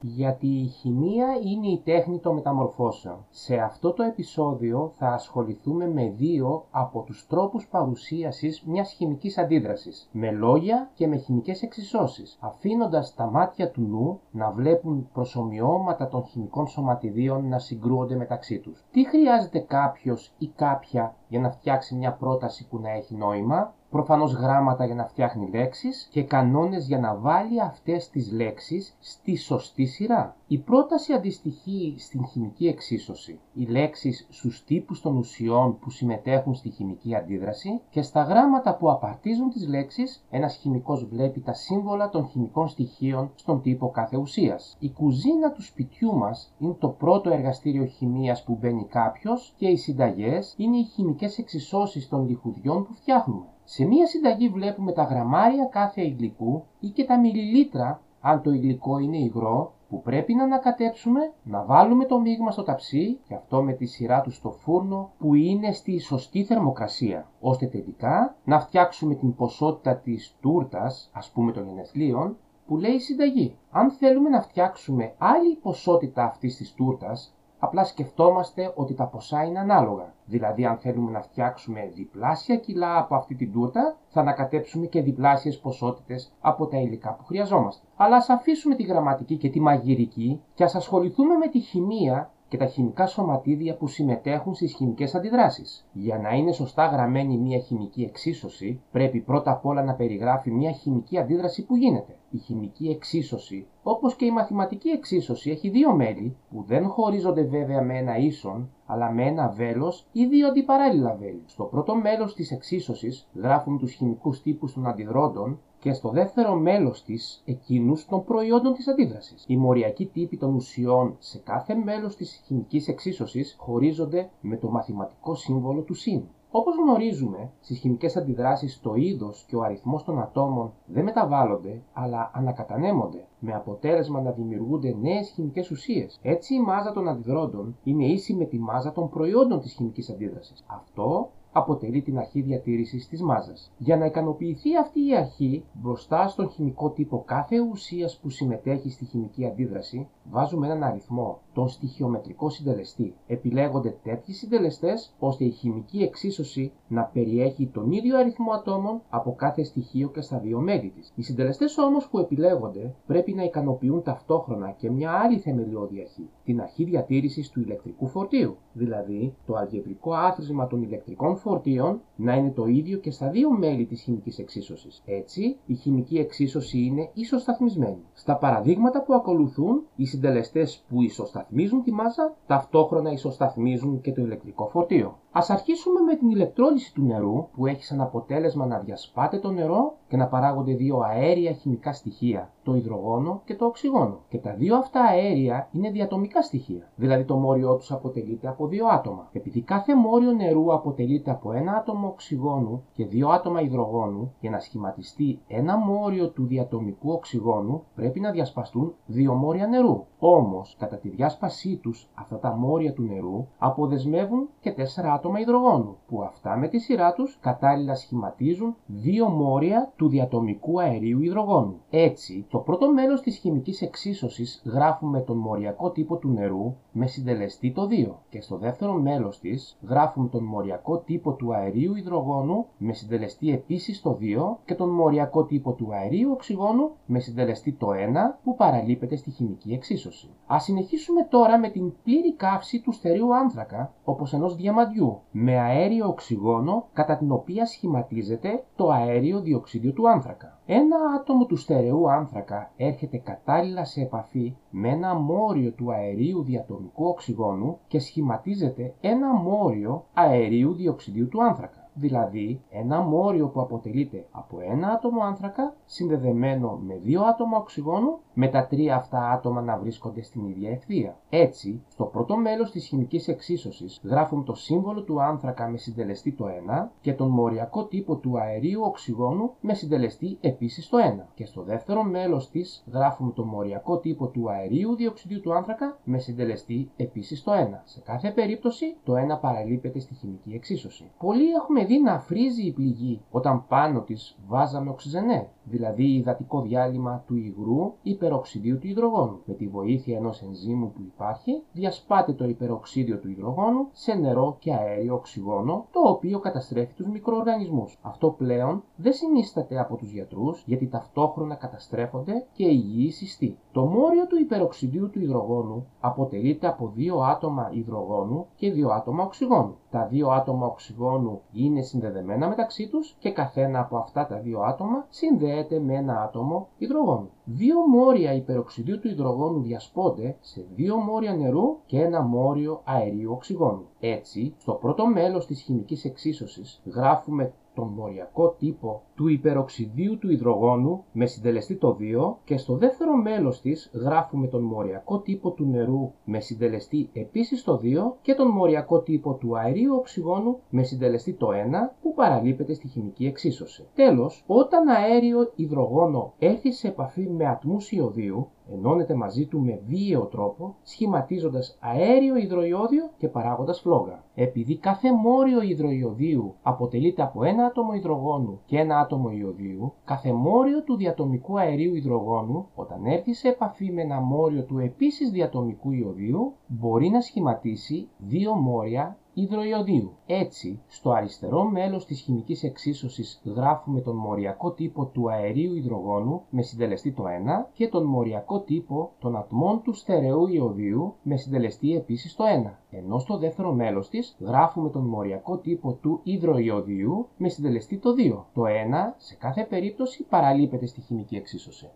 γιατί η χημεία είναι η τέχνη των μεταμορφώσεων. Σε αυτό το επεισόδιο θα ασχοληθούμε με δύο από τους τρόπους παρουσίασης μιας χημικής αντίδρασης, με λόγια και με χημικές εξισώσεις, αφήνοντας τα μάτια του νου να βλέπουν προσωμιώματα των χημικών σωματιδίων να συγκρούονται μεταξύ τους. Τι χρειάζεται κάποιος ή κάποια για να φτιάξει μια πρόταση που να έχει νόημα, προφανώς γράμματα για να φτιάχνει λέξεις και κανόνες για να βάλει αυτές τις λέξεις στη σωστή σειρά. Η πρόταση αντιστοιχεί στην χημική εξίσωση, οι λέξεις στους τύπους των ουσιών που συμμετέχουν στη χημική αντίδραση και στα γράμματα που απαρτίζουν τις λέξεις, ένας χημικός βλέπει τα σύμβολα των χημικών στοιχείων στον τύπο κάθε ουσίας. Η κουζίνα του σπιτιού μας είναι το πρώτο εργαστήριο χημίας που μπαίνει κάποιος και οι συνταγές είναι οι χημικές εξισώσεις των λιχουδιών που φτιάχνουμε. Σε μία συνταγή βλέπουμε τα γραμμάρια κάθε υλικού ή και τα μιλιλίτρα, αν το υλικό είναι υγρό, που πρέπει να ανακατέψουμε, να βάλουμε το μείγμα στο ταψί και αυτό με τη σειρά του στο φούρνο που είναι στη σωστή θερμοκρασία, ώστε τελικά να φτιάξουμε την ποσότητα της τούρτας, ας πούμε των γενεθλίων, που λέει η συνταγή. Αν θέλουμε να φτιάξουμε άλλη ποσότητα αυτής της τούρτας, απλά σκεφτόμαστε ότι τα ποσά είναι ανάλογα. Δηλαδή, αν θέλουμε να φτιάξουμε διπλάσια κιλά από αυτή την τούρτα, θα ανακατέψουμε και διπλάσιες ποσότητες από τα υλικά που χρειαζόμαστε. Αλλά ας αφήσουμε τη γραμματική και τη μαγειρική και ας ασχοληθούμε με τη χημεία και τα χημικά σωματίδια που συμμετέχουν στις χημικές αντιδράσεις. Για να είναι σωστά γραμμένη μια χημική εξίσωση, πρέπει πρώτα απ' όλα να περιγράφει μια χημική αντίδραση που γίνεται. Η χημική εξίσωση, όπως και η μαθηματική εξίσωση, έχει δύο μέλη που δεν χωρίζονται βέβαια με ένα ίσον, αλλά με ένα βέλος ή δύο αντιπαράλληλα βέλη. Στο πρώτο μέλος της εξίσωσης γράφουμε τους χημικούς τύπους των αντιδρόντων και στο δεύτερο μέλος της εκείνους των προϊόντων της αντίδρασης. Οι μοριακοί τύποι των ουσιών σε κάθε μέλος της χημικής εξίσωσης χωρίζονται με το μαθηματικό σύμβολο του συν. Όπως γνωρίζουμε, στις χημικές αντιδράσεις το είδος και ο αριθμός των ατόμων δεν μεταβάλλονται, αλλά ανακατανέμονται, με αποτέλεσμα να δημιουργούνται νέες χημικές ουσίες. Έτσι η μάζα των αντιδρόντων είναι ίση με τη μάζα των προϊόντων της χημικής αντίδρασης. Αυτό αποτελεί την αρχή διατήρησης της μάζας. Για να ικανοποιηθεί αυτή η αρχή, μπροστά στον χημικό τύπο κάθε ουσίας που συμμετέχει στη χημική αντίδραση, βάζουμε έναν αριθμό, τον στοιχειομετρικό συντελεστή. Επιλέγονται τέτοιοι συντελεστές ώστε η χημική εξίσωση να περιέχει τον ίδιο αριθμό ατόμων από κάθε στοιχείο και στα δύο μέλη της. Οι συντελεστές όμως που επιλέγονται πρέπει να ικανοποιούν ταυτόχρονα και μια άλλη θεμελιώδη αρχή, την αρχή διατήρησης του ηλεκτρικού φορτίου. Δηλαδή, το αλγεβρικό άθροισμα των ηλεκτρικών φορτίων να είναι το ίδιο και στα δύο μέλη της χημικής εξίσωσης. Έτσι, η χημική εξίσωση είναι ισοσταθμισμένη. Στα παραδείγματα που ακολουθούν, οι συντελεστές που ισοσταθμίζουν τη μάζα ταυτόχρονα ισοσταθμίζουν και το ηλεκτρικό φορτίο. Α αρχίσουμε με την ηλεκτρόλυση του νερού που έχει σαν αποτέλεσμα να διασπάται το νερό και να παράγονται δύο αέρια χημικά στοιχεία, το υδρογόνο και το οξυγόνο. Και τα δύο αυτά αέρια είναι διατομικά στοιχεία, δηλαδή το μόριό τους αποτελείται από δύο άτομα. Επειδή κάθε μόριο νερού αποτελείται από ένα άτομο οξυγόνου και δύο άτομα υδρογόνου, για να σχηματιστεί ένα μόριο του διατομικού οξυγόνου πρέπει να διασπαστούν δύο μόρια νερού. Όμως, κατά τη διάσπασή τους, αυτά τα μόρια του νερού αποδεσμεύουν και τέσσερα άτομα υδρογόνου, που αυτά με τη σειρά τους κατάλληλα σχηματίζουν δύο μόρια του διατομικού αερίου υδρογόνου. Έτσι, το πρώτο μέρος της χημικής εξίσωσης γράφουμε τον μοριακό τύπο του νερού με συντελεστή το 2 και στο δεύτερο μέλο της γράφουμε τον μοριακό τύπο του αερίου υδρογόνου με συντελεστή επίσης το 2 και τον μοριακό τύπο του αερίου οξυγόνου με συντελεστή το 1 που παραλείπεται στη χημική εξίσωση. Α συνεχίσουμε τώρα με την πλήρη καύση του στερείου άνθρακα όπως ενός διαμαντιού με αέριο οξυγόνο κατά την οποία σχηματίζεται το αέριο διοξίδιο του άνθρακα. Ένα άτομο του στερεού άνθρακα έρχεται κατάλληλα σε επαφή με ένα μόριο του αερίου διατομικού οξυγόνου και σχηματίζεται ένα μόριο αερίου διοξιδίου του άνθρακα δηλαδή ένα μόριο που αποτελείται από ένα άτομο άνθρακα συνδεδεμένο με δύο άτομα οξυγόνου με τα τρία αυτά άτομα να βρίσκονται στην ίδια ευθεία. Έτσι, στο πρώτο μέλος της χημικής εξίσωσης γράφουμε το σύμβολο του άνθρακα με συντελεστή το 1 και τον μοριακό τύπο του αερίου οξυγόνου με συντελεστή επίσης το 1. Και στο δεύτερο μέλος της γράφουμε το μοριακό τύπο του αερίου διοξιδίου του άνθρακα με συντελεστή επίσης το 1. Σε κάθε περίπτωση το 1 παραλείπεται στη χημική εξίσωση. Πολλοί έχουμε δει να φρίζει η πληγή όταν πάνω της βάζαμε οξυζενέ. Δηλαδή υδατικό διάλειμμα του υγρού υπεροξιδίου του υδρογόνου. Με τη βοήθεια ενός ενζήμου που υπάρχει, διασπάται το υπεροξίδιο του υδρογόνου σε νερό και αέριο οξυγόνο, το οποίο καταστρέφει τους μικροοργανισμούς. Αυτό πλέον δεν συνίσταται από τους γιατρούς, γιατί ταυτόχρονα καταστρέφονται και υγιείς συστοί. Το μόριο του υπεροξιδίου του υδρογόνου αποτελείται από δύο άτομα υδρογόνου και δύο άτομα οξυγόνου. Τα δύο άτομα οξυγόνου είναι συνδεδεμένα μεταξύ τους και καθένα από αυτά τα δύο άτομα συνδέεται με ένα άτομο υδρογόνου. Δύο μόρια υπεροξιδίου του υδρογόνου διασπώνται σε δύο μόρια νερού και ένα μόριο αερίου οξυγόνου. Έτσι, στο πρώτο μέλος της χημικής εξίσωσης γράφουμε τον μοριακό τύπο του υπεροξιδίου του υδρογόνου με συντελεστή το 2 και στο δεύτερο μέλος της γράφουμε τον μοριακό τύπο του νερού με συντελεστή επίσης το 2 και τον μοριακό τύπο του αερίου οξυγόνου με συντελεστή το 1 που παραλείπεται στη χημική εξίσωση. Τέλος, όταν αέριο υδρογόνο έρθει σε επαφή με ατμούς ιωδίου, ενώνεται μαζί του με βίαιο τρόπο, σχηματίζοντας αέριο υδροϊόδιο και παράγοντας φλόγα. Επειδή κάθε μόριο υδροϊοδίου αποτελείται από ένα άτομο υδρογόνου και ένα άτομο ιωδίου, κάθε μόριο του διατομικού αερίου υδρογόνου, όταν έρθει σε επαφή με ένα μόριο του επίσης διατομικού ιωδίου, μπορεί να σχηματίσει δύο μόρια υδροϊοδίου. Έτσι, στο αριστερό μέλος της χημικής εξίσωσης γράφουμε τον μοριακό τύπο του αερίου υδρογόνου με συντελεστή το 1 και τον μοριακό τύπο των ατμών του στερεού ιωδίου με συντελεστή επίσης το 1. Ενώ στο δεύτερο μέλος της γράφουμε τον μοριακό τύπο του υδροϊοδίου με συντελεστή το 2. Το 1 σε κάθε περίπτωση παραλείπεται στη χημική εξίσωση.